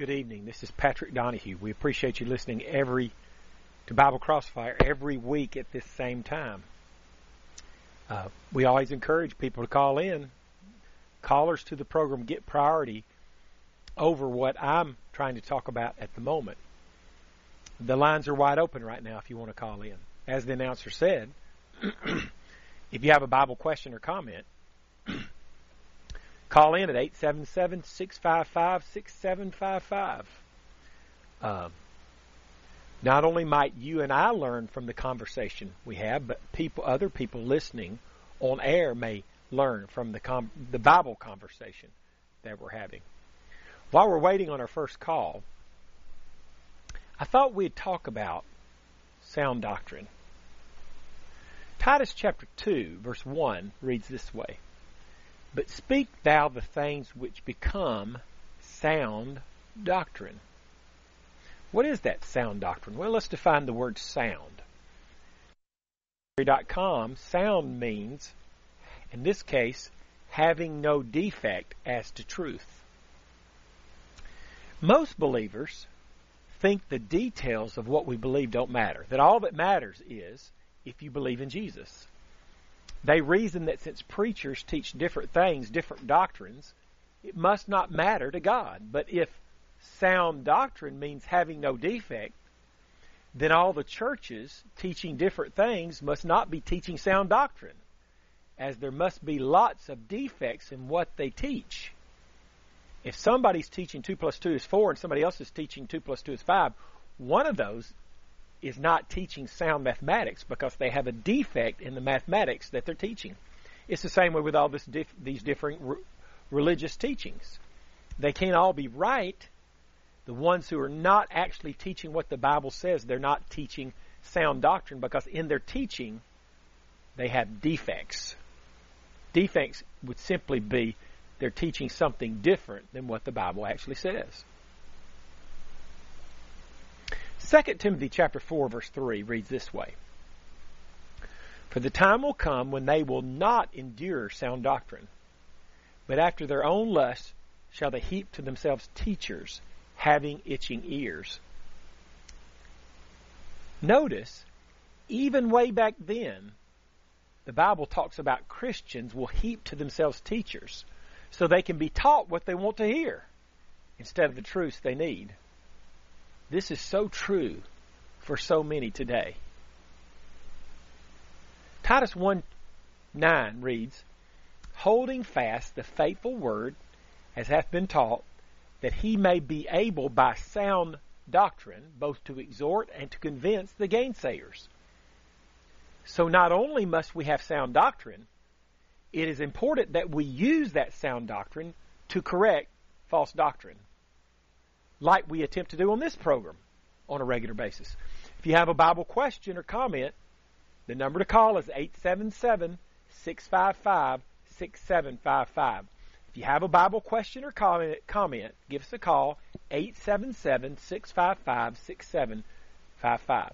Good evening. This is Patrick Donahue. We appreciate you listening every to Bible Crossfire every week at this same time. Uh, we always encourage people to call in. Callers to the program get priority over what I'm trying to talk about at the moment. The lines are wide open right now if you want to call in. As the announcer said, if you have a Bible question or comment, call in at 877 655 6755. Um, not only might you and I learn from the conversation we have, but people, other people listening on air may learn from the com- the Bible conversation that we're having. While we're waiting on our first call, I thought we'd talk about sound doctrine. Titus chapter 2, verse 1 reads this way But speak thou the things which become sound doctrine. What is that sound doctrine? Well, let's define the word sound. Com, sound means, in this case, having no defect as to truth. Most believers think the details of what we believe don't matter, that all that matters is if you believe in Jesus. They reason that since preachers teach different things, different doctrines, it must not matter to God. But if sound doctrine means having no defect, then all the churches teaching different things must not be teaching sound doctrine, as there must be lots of defects in what they teach. If somebody's teaching 2 plus 2 is 4 and somebody else is teaching 2 plus 2 is 5, one of those is not teaching sound mathematics because they have a defect in the mathematics that they're teaching. It's the same way with all this dif- these different re- religious teachings. They can't all be right the ones who are not actually teaching what the Bible says, they're not teaching sound doctrine because in their teaching, they have defects. Defects would simply be they're teaching something different than what the Bible actually says. 2 Timothy chapter 4 verse 3 reads this way. For the time will come when they will not endure sound doctrine, but after their own lusts shall they heap to themselves teachers having itching ears. Notice, even way back then, the Bible talks about Christians will heap to themselves teachers so they can be taught what they want to hear instead of the truths they need. This is so true for so many today. Titus 1 9 reads, Holding fast the faithful word as hath been taught, that he may be able by sound doctrine both to exhort and to convince the gainsayers. So not only must we have sound doctrine, it is important that we use that sound doctrine to correct false doctrine, like we attempt to do on this program on a regular basis. If you have a Bible question or comment, the number to call is 877 655 6755. If you have a Bible question or comment, comment give us a call, 877-655-6755.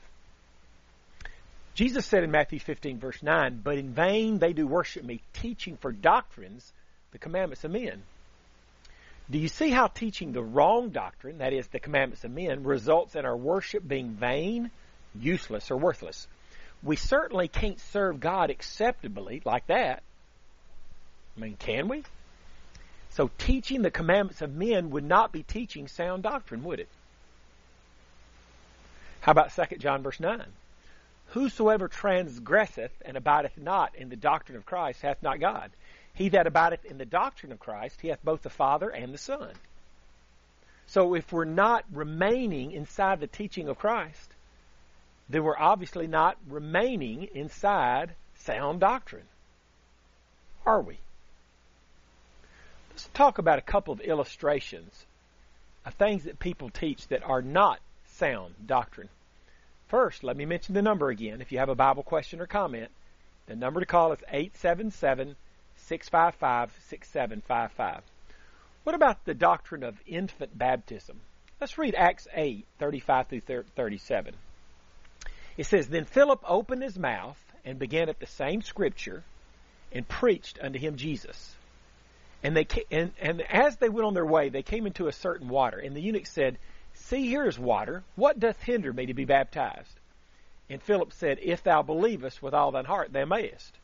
Jesus said in Matthew 15, verse 9, But in vain they do worship me, teaching for doctrines the commandments of men. Do you see how teaching the wrong doctrine, that is, the commandments of men, results in our worship being vain, useless, or worthless? We certainly can't serve God acceptably like that. I mean, can we? So teaching the commandments of men would not be teaching sound doctrine, would it? How about 2 John verse 9? Whosoever transgresseth and abideth not in the doctrine of Christ hath not God. He that abideth in the doctrine of Christ, he hath both the Father and the Son. So if we're not remaining inside the teaching of Christ, then we're obviously not remaining inside sound doctrine. Are we? Let's talk about a couple of illustrations of things that people teach that are not sound doctrine. First, let me mention the number again. If you have a Bible question or comment, the number to call is 877 655 6755. What about the doctrine of infant baptism? Let's read Acts 8 35 through 37. It says, Then Philip opened his mouth and began at the same scripture and preached unto him Jesus. And they and, and as they went on their way, they came into a certain water, and the eunuch said, "See, here is water. What doth hinder me to be baptized?" And Philip said, If thou believest with all thine heart, thou mayest.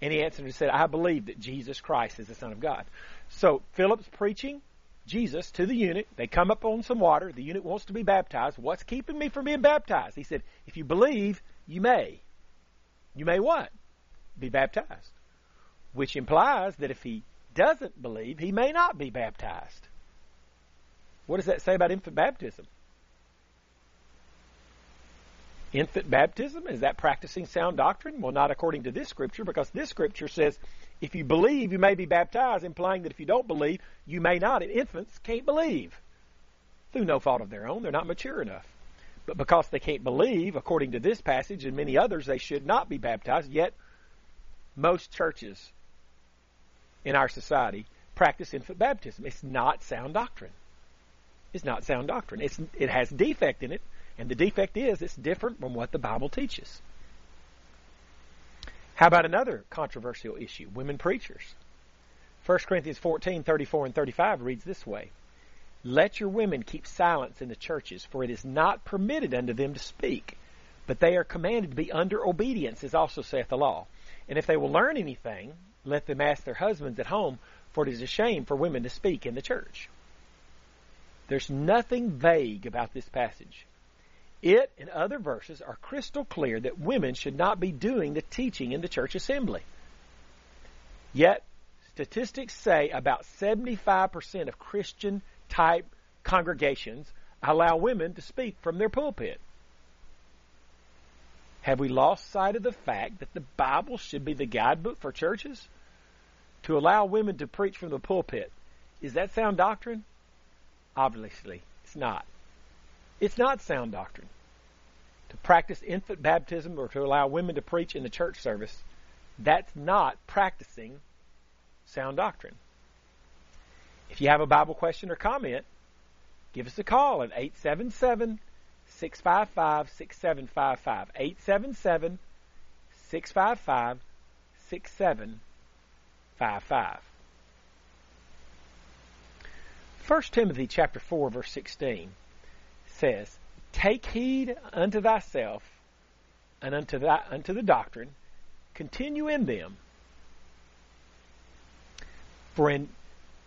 And he answered and said, I believe that Jesus Christ is the Son of God. So Philip's preaching Jesus to the eunuch. They come up on some water. The eunuch wants to be baptized. What's keeping me from being baptized? He said, If you believe, you may. You may what? Be baptized. Which implies that if he doesn't believe, he may not be baptized. What does that say about infant baptism? Infant baptism? Is that practicing sound doctrine? Well, not according to this scripture, because this scripture says if you believe, you may be baptized, implying that if you don't believe, you may not. And infants can't believe through no fault of their own. They're not mature enough. But because they can't believe, according to this passage and many others, they should not be baptized. Yet, most churches in our society practice infant baptism. It's not sound doctrine. It's not sound doctrine. It's, it has defect in it and the defect is it's different from what the Bible teaches. How about another controversial issue? Women preachers. 1 Corinthians 14, 34 and 35 reads this way. Let your women keep silence in the churches, for it is not permitted unto them to speak, but they are commanded to be under obedience, as also saith the law. And if they will learn anything, let them ask their husbands at home, for it is a shame for women to speak in the church. There's nothing vague about this passage. It and other verses are crystal clear that women should not be doing the teaching in the church assembly. Yet, statistics say about 75% of Christian type congregations allow women to speak from their pulpit. Have we lost sight of the fact that the Bible should be the guidebook for churches? To allow women to preach from the pulpit, is that sound doctrine? Obviously, it's not. It's not sound doctrine. To practice infant baptism or to allow women to preach in the church service, that's not practicing sound doctrine. If you have a Bible question or comment, give us a call at 877 655 6755. 877 655 6755. 1 Timothy chapter 4 verse 16 says, Take heed unto thyself and unto, thy, unto the doctrine, continue in them. For in,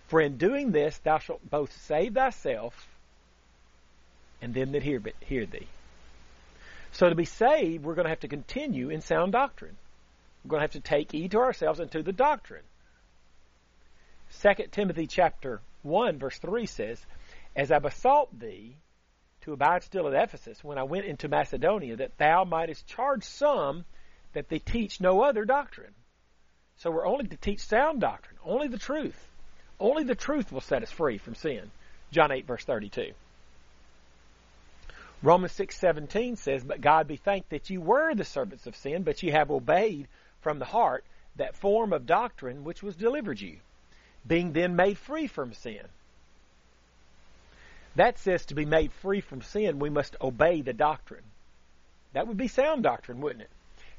for in doing this thou shalt both save thyself and them that hear, hear thee. So to be saved, we're going to have to continue in sound doctrine. We're going to have to take heed to ourselves and to the doctrine. 2 Timothy chapter 1 verse 3 says, As I besought thee to abide still at Ephesus when I went into Macedonia, that thou mightest charge some that they teach no other doctrine. So we're only to teach sound doctrine, only the truth. Only the truth will set us free from sin. John 8 verse 32. Romans 6:17 says, "But God be thanked that you were the servants of sin, but ye have obeyed from the heart that form of doctrine which was delivered you, being then made free from sin." That says to be made free from sin, we must obey the doctrine. That would be sound doctrine, wouldn't it?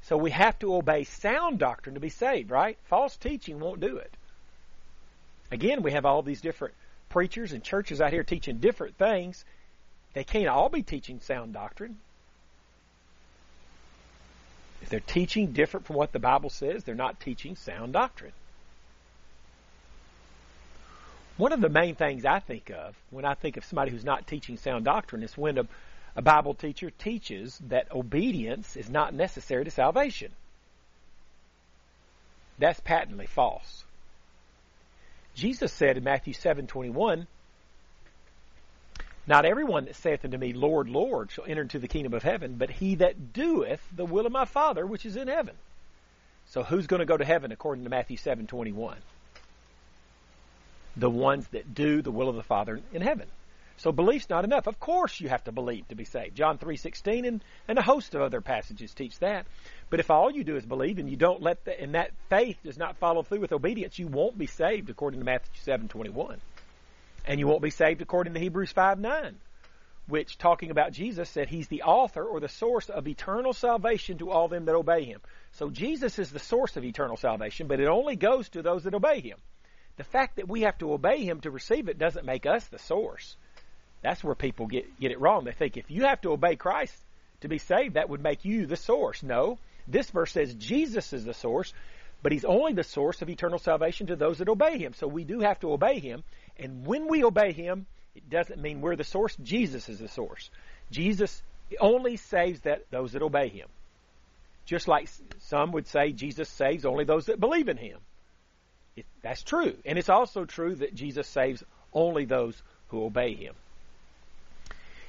So we have to obey sound doctrine to be saved, right? False teaching won't do it. Again, we have all these different preachers and churches out here teaching different things. They can't all be teaching sound doctrine. If they're teaching different from what the Bible says, they're not teaching sound doctrine. One of the main things I think of when I think of somebody who's not teaching sound doctrine is when a, a Bible teacher teaches that obedience is not necessary to salvation. That's patently false. Jesus said in Matthew 7:21, Not everyone that saith unto me, Lord, Lord, shall enter into the kingdom of heaven, but he that doeth the will of my Father which is in heaven. So who's going to go to heaven according to Matthew 7:21? The ones that do the will of the Father in heaven. So belief's not enough. Of course you have to believe to be saved. John 3:16 and and a host of other passages teach that. But if all you do is believe and you don't let the, and that faith does not follow through with obedience, you won't be saved according to Matthew 7:21. And you won't be saved according to Hebrews 5:9, which talking about Jesus said he's the author or the source of eternal salvation to all them that obey him. So Jesus is the source of eternal salvation, but it only goes to those that obey him. The fact that we have to obey him to receive it doesn't make us the source. That's where people get, get it wrong. They think if you have to obey Christ to be saved, that would make you the source. No. This verse says Jesus is the source, but he's only the source of eternal salvation to those that obey him. So we do have to obey him. And when we obey him, it doesn't mean we're the source. Jesus is the source. Jesus only saves that those that obey him. Just like some would say Jesus saves only those that believe in him. It, that's true. And it's also true that Jesus saves only those who obey him.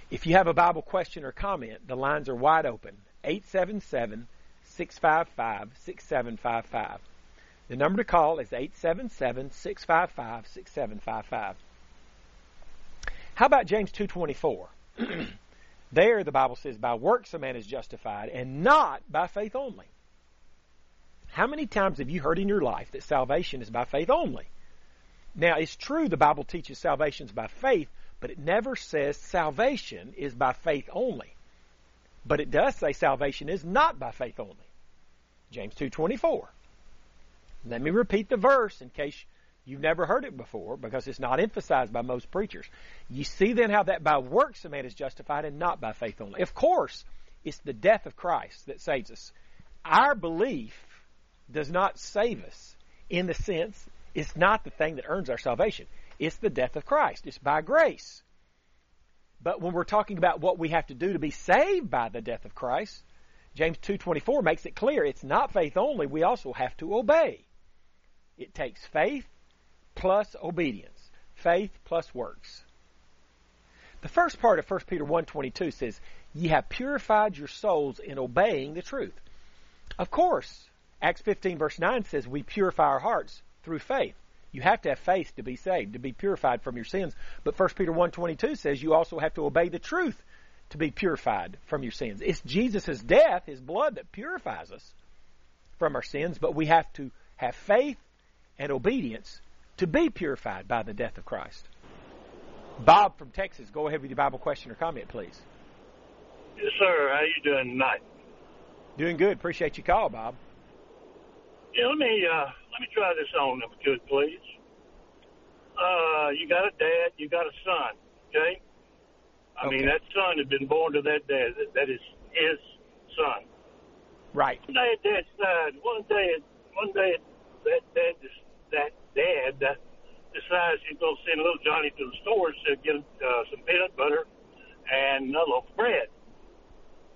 If you have a Bible question or comment, the lines are wide open. 877 655 6755. The number to call is 877 655 6755. How about James 2:24? there the Bible says by works a man is justified and not by faith only. How many times have you heard in your life that salvation is by faith only? Now, it's true the Bible teaches salvation is by faith, but it never says salvation is by faith only. But it does say salvation is not by faith only. James 2:24. Let me repeat the verse in case you've never heard it before because it's not emphasized by most preachers. You see then how that by works a man is justified and not by faith only. Of course, it's the death of Christ that saves us. Our belief does not save us in the sense it's not the thing that earns our salvation. It's the death of Christ. It's by grace. But when we're talking about what we have to do to be saved by the death of Christ, James 2:24 makes it clear it's not faith only, we also have to obey. It takes faith plus obedience. Faith plus works. The first part of 1 Peter 1:22 says, "Ye have purified your souls in obeying the truth." Of course, Acts 15 verse 9 says we purify our hearts through faith. You have to have faith to be saved, to be purified from your sins. But 1 Peter 1:22 says you also have to obey the truth to be purified from your sins. It's Jesus' death, his blood that purifies us from our sins, but we have to have faith and obedience to be purified by the death of Christ. Bob from Texas, go ahead with your Bible question or comment, please. Yes, sir. How you doing tonight? Doing good. Appreciate your call, Bob. Yeah, let me uh, let me try this on if you could, please. Uh, you got a dad, you got a son, okay? I Okay. mean, that son had been born to that dad. That, that is his son. Right. One day, dad died. One day, one day, that dad, that dad uh, decides he's going to send little Johnny to the store to get uh, some peanut butter and a loaf of bread.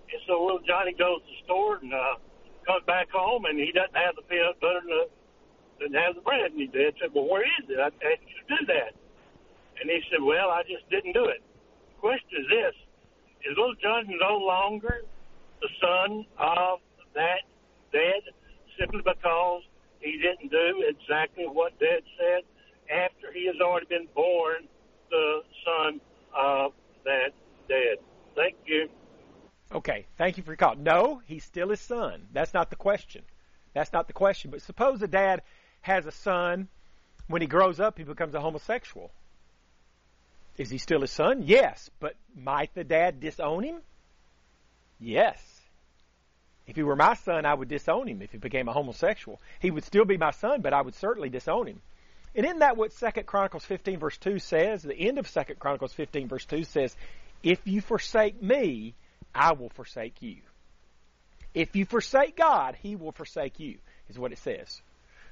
And so little Johnny goes to the store and uh, comes back home, and he doesn't have the peanut butter and the, doesn't have the bread. And dad said, "Well, where is it? I asked you to do that." And he said, "Well, I just didn't do it." The question is this: Is little Johnny no longer the son of that dad simply because he didn't do exactly what dad said after he has already been born the son of that dad? Thank you. Okay. Thank you for your call. No, he's still his son. That's not the question. That's not the question. But suppose a dad has a son. When he grows up, he becomes a homosexual. Is he still his son? Yes. But might the dad disown him? Yes. If he were my son, I would disown him if he became a homosexual. He would still be my son, but I would certainly disown him. And isn't that what 2 Chronicles 15 verse 2 says? The end of 2 Chronicles 15 verse 2 says, If you forsake me, I will forsake you. If you forsake God, He will forsake you, is what it says.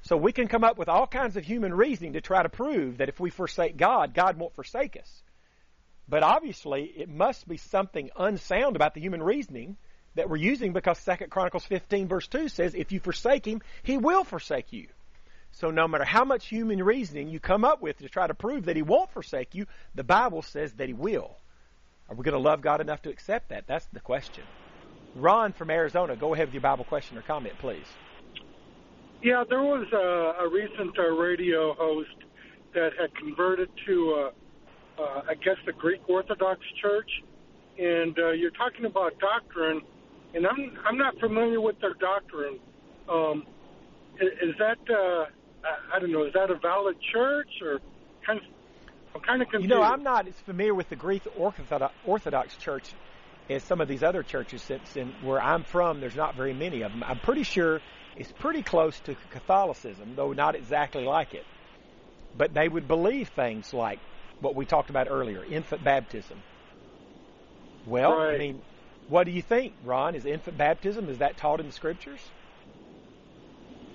So we can come up with all kinds of human reasoning to try to prove that if we forsake God, God won't forsake us. But obviously, it must be something unsound about the human reasoning that we're using because 2 Chronicles 15 verse 2 says, if you forsake Him, He will forsake you. So no matter how much human reasoning you come up with to try to prove that He won't forsake you, the Bible says that He will. Are we going to love God enough to accept that? That's the question. Ron from Arizona, go ahead with your Bible question or comment, please. Yeah, there was a, a recent uh, radio host that had converted to, I guess, the Greek Orthodox Church, and uh, you're talking about doctrine, and I'm I'm not familiar with their doctrine. Um, is, is that uh, I, I don't know? Is that a valid church or kind of? I'm kind of You know, I'm not as familiar with the Greek Orthodox, Orthodox Church as some of these other churches, since in where I'm from, there's not very many of them. I'm pretty sure it's pretty close to Catholicism, though not exactly like it. but they would believe things like what we talked about earlier, infant baptism. Well, Right. I mean, what do you think, Ron? Is infant baptism is that taught in the scriptures?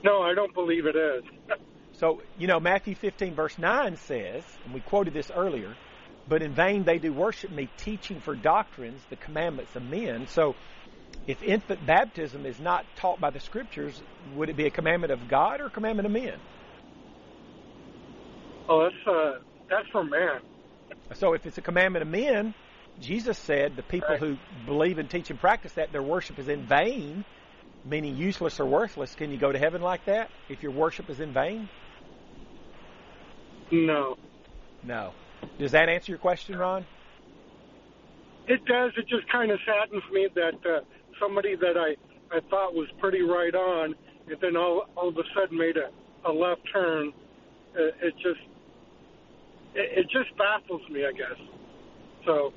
No, I don't believe it is. So, you know, Matthew 15 verse 9 says, and we quoted this earlier, but in vain they do worship me, teaching for doctrines the commandments of men. So, if infant baptism is not taught by the scriptures, would it be a commandment of God or a commandment of men? Oh, that's uh, that's for man. So if it's a commandment of men, Jesus said the people Right. who believe and teach and practice that their worship is in vain, meaning useless or worthless. Can you go to heaven like that if your worship is in vain? No, No. Does that answer your question, Ron? it does. It just kind of saddens me that uh, somebody that I I thought was pretty right on, and then all all of a sudden made a a left turn. Uh, it just it, it just baffles me, I guess. So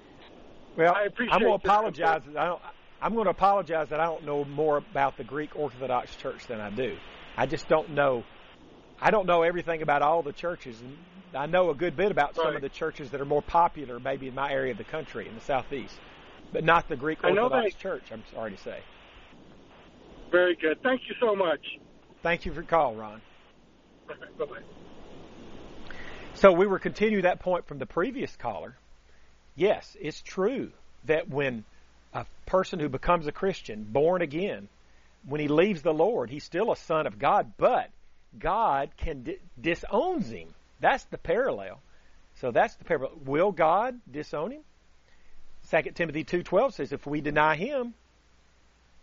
Well, I appreciate I'm going to apologize. I don't, I'm going to apologize that I don't know more about the Greek Orthodox Church than I do. I just don't know. I don't know everything about all the churches. And I know a good bit about some of the churches that are more popular, maybe in my area of the country, in the southeast, but not the Greek I know Orthodox that- Church. I'm sorry to say. very good. Thank you so much. Thank you for your call, Ron. Bye bye. So we were continuing that point from the previous caller. Yes, it's true that when a person who becomes a Christian, born again, when he leaves the Lord, he's still a son of God, but God can di- disowns him. That's the parallel. So that's the parallel. Will God disown him? 2 Timothy 2:12 says if we deny him,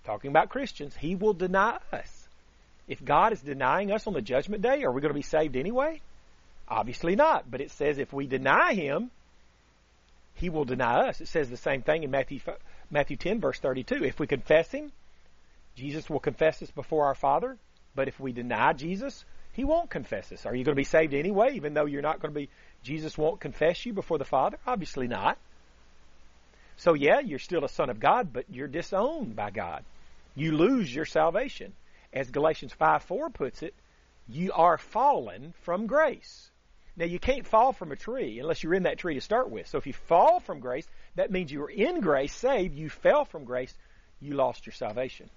talking about Christians, he will deny us. If God is denying us on the judgment day, are we going to be saved anyway? Obviously not. But it says if we deny him, he will deny us. It says the same thing in Matthew Matthew 10 verse 32. If we confess him, Jesus will confess us before our Father. But if we deny Jesus, he won't confess us. Are you going to be saved anyway, even though you're not going to be, Jesus won't confess you before the Father? Obviously not. So yeah, you're still a son of God, but you're disowned by God. You lose your salvation. As Galatians 5 4 puts it, you are fallen from grace. Now you can't fall from a tree unless you're in that tree to start with. So if you fall from grace, that means you were in grace, saved, you fell from grace, you lost your salvation.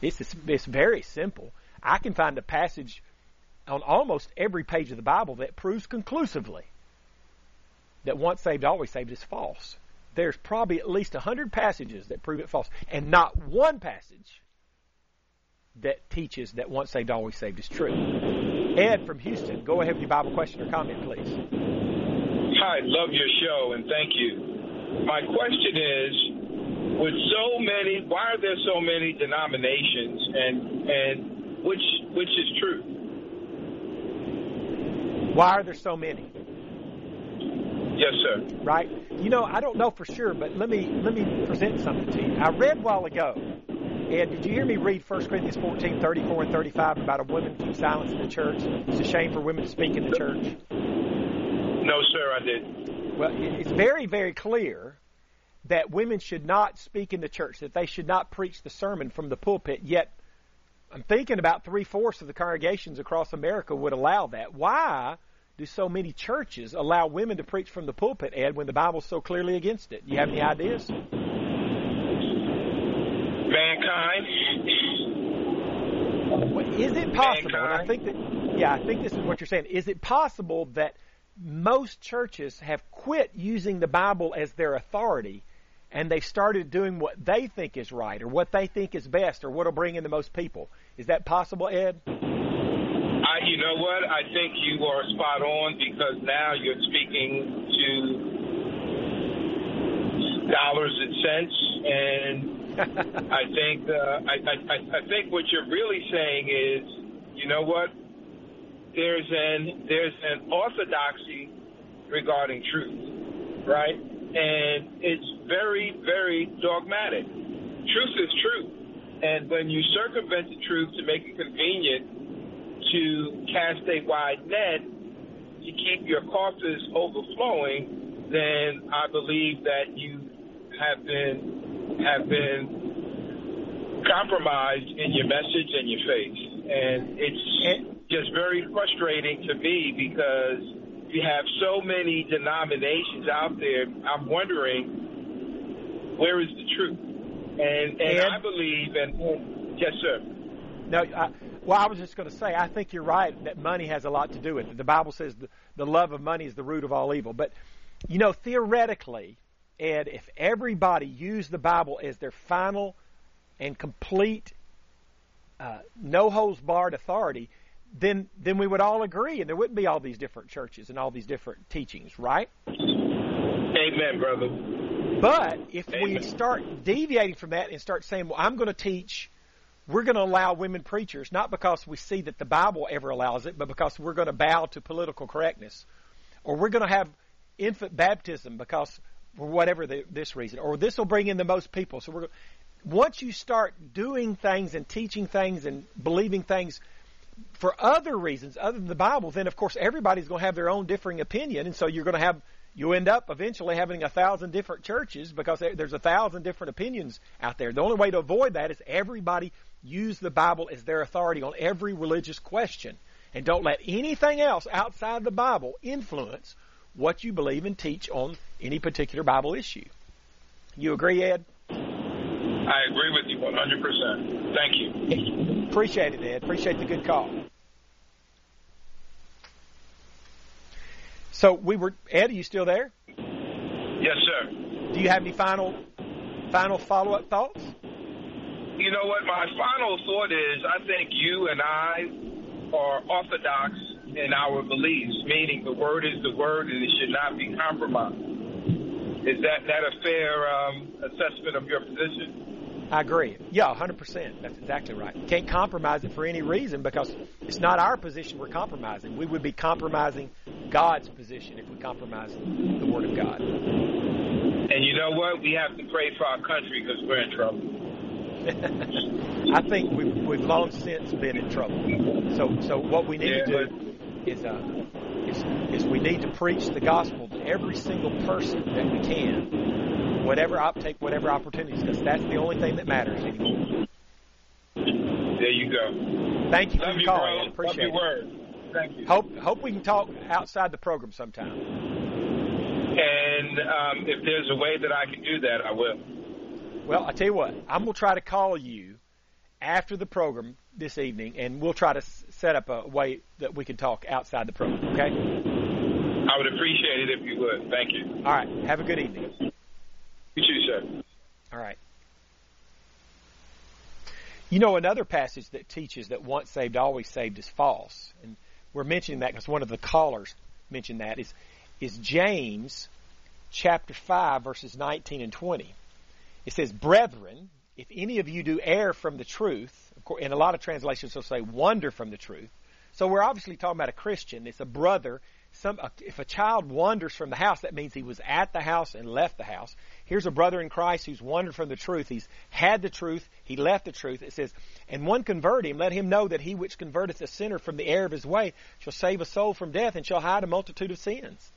It's, it's, very simple. I can find a passage on almost every page of the Bible that proves conclusively that once saved, always saved is false. There's probably at least a hundred passages that prove it false, and not one passage that teaches that once saved, always saved is true. Ed from Houston, go ahead with your Bible question or comment, please. Hi, love your show and thank you. My question is, with so many, why are there so many denominations, and and which which is true? Why are there so many? Yes, sir. Right? You know, I don't know for sure, but let me let me present something to you. I read a while ago, and did you hear me read 1 Corinthians 14, 34 and 35 about a woman keep silence in the church? It's a shame for women to speak in the church. No, sir, I didn't. Well, it's very, very clear that women should not speak in the church, that they should not preach the sermon from the pulpit. Yet, I'm thinking about three fourths of the congregations across America would allow that. Why do so many churches allow women to preach from the pulpit, Ed, when the Bible's so clearly against it? Do you have any ideas? Mankind. Well, is it possible? And I think that, yeah, I think this is what you're saying. Is it possible that most churches have quit using the Bible as their authority, and they've started doing what they think is right, or what they think is best, or what'll bring in the most people? Is that possible, Ed? I, you know what? I think you are spot on because now you're speaking to dollars and cents, and I think uh, I, I- I think what you're really saying is, you know what? There's an there's an orthodoxy regarding truth, right? And it's very very dogmatic. Truth is truth, and when you circumvent the truth to make it convenient to cast a wide net to keep your coffers overflowing, then I believe that you have been have been compromised in your message and your faith. And it's just very frustrating to me because you have so many denominations out there. I'm wondering where is the truth? And and Ed? I believe, and yes, sir. No, I, well, I was just going to say, I think you're right that money has a lot to do with it. The Bible says the, the love of money is the root of all evil. But, you know, theoretically, Ed, if everybody used the Bible as their final and complete, uh, no holds barred authority, then then we would all agree, and there wouldn't be all these different churches and all these different teachings, right? Amen, brother. But if we start deviating from that and start saying, well, I'm going to teach, we're going to allow women preachers, not because we see that the Bible ever allows it, but because we're going to bow to political correctness. Or we're going to have infant baptism because, for whatever the, this reason. Or this will bring in the most people. So we're, once you start doing things and teaching things and believing things for other reasons other than the Bible, then of course everybody's going to have their own differing opinion, and so you're going to have you end up eventually having a thousand different churches because there's a thousand different opinions out there. The only way to avoid that is everybody use the Bible as their authority on every religious question, and don't let anything else outside the Bible influence what you believe and teach on any particular Bible issue. You agree, Ed? I agree with you 100%. Thank you. Appreciate it, Ed. Appreciate the good call. So we were Ed, are you still there? Yes, sir. Do you have any final final follow up thoughts? You know what? My final thought is I think you and I are orthodox in our beliefs, meaning the word is the word and it should not be compromised. Is that, that a fair um, assessment of your position? I agree. Yeah, 100%. That's exactly right. Can't compromise it for any reason because it's not our position we're compromising. We would be compromising God's position if we compromise the Word of God. And you know what? We have to pray for our country because we're in trouble. I think we've, we've long since been in trouble. So, so what we need Yeah, to do is, uh, is, is we need to preach the gospel to every single person that we can, whatever op- take whatever opportunities, because that's the only thing that matters anymore. There you go. Thank you for Love the you, call. bro. Ed. Love your it. word. Thank you. Hope hope we can talk outside the program sometime. And um, if there's a way that I can do that, I will. Well, I tell you what, I'm gonna try to call you after the program this evening, and we'll try to s- set up a way that we can talk outside the program. Okay? I would appreciate it if you would. Thank you. All right. Have a good evening. You too, sir. All right. You know, another passage that teaches that once saved, always saved is false. And we're mentioning that because one of the callers mentioned that is, is James chapter 5 verses 19 and 20. It says, Brethren, if any of you do err from the truth, of course, in a lot of translations they'll say wander from the truth. So we're obviously talking about a Christian. It's a brother. Some, if a child wanders from the house, that means he was at the house and left the house. Here's a brother in Christ who's wandered from the truth. He's had the truth. He left the truth. It says, and one convert him, let him know that he which converteth a sinner from the error of his way shall save a soul from death and shall hide a multitude of sins.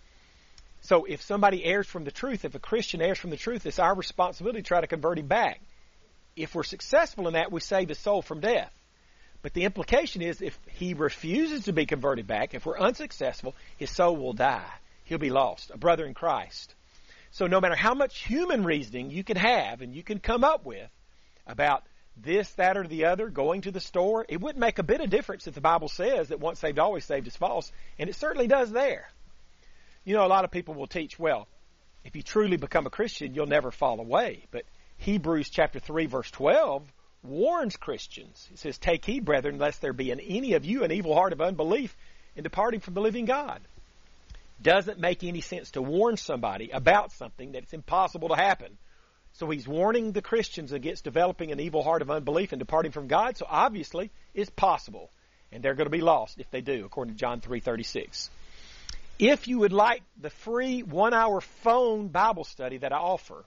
So if somebody errs from the truth, if a Christian errs from the truth, it's our responsibility to try to convert him back. If we're successful in that, we save his soul from death. But the implication is if he refuses to be converted back, if we're unsuccessful, his soul will die. He'll be lost, a brother in Christ. So no matter how much human reasoning you can have and you can come up with about this, that, or the other, going to the store, it wouldn't make a bit of difference if the Bible says that once saved, always saved is false, and it certainly does there. You know, a lot of people will teach, well, if you truly become a Christian, you'll never fall away. But Hebrews chapter 3 verse 12 warns Christians. He says, Take heed, brethren, lest there be in any of you an evil heart of unbelief in departing from the living God. Doesn't make any sense to warn somebody about something that's impossible to happen. So he's warning the Christians against developing an evil heart of unbelief and departing from God. So obviously it's possible. And they're going to be lost if they do, according to John 3.36. If you would like the free one hour phone Bible study that I offer,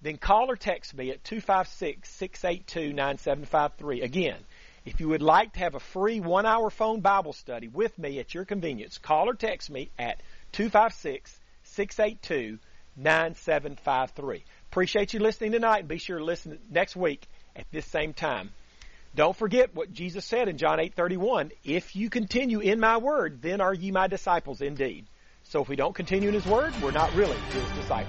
then call or text me at 256-682-9753. Again, if you would like to have a free one hour phone Bible study with me at your convenience, call or text me at 256-682-9753. Appreciate you listening tonight and be sure to listen next week at this same time. Don't forget what Jesus said in John 8:31, if you continue in my word, then are ye my disciples indeed. So if we don't continue in his word, we're not really his disciples.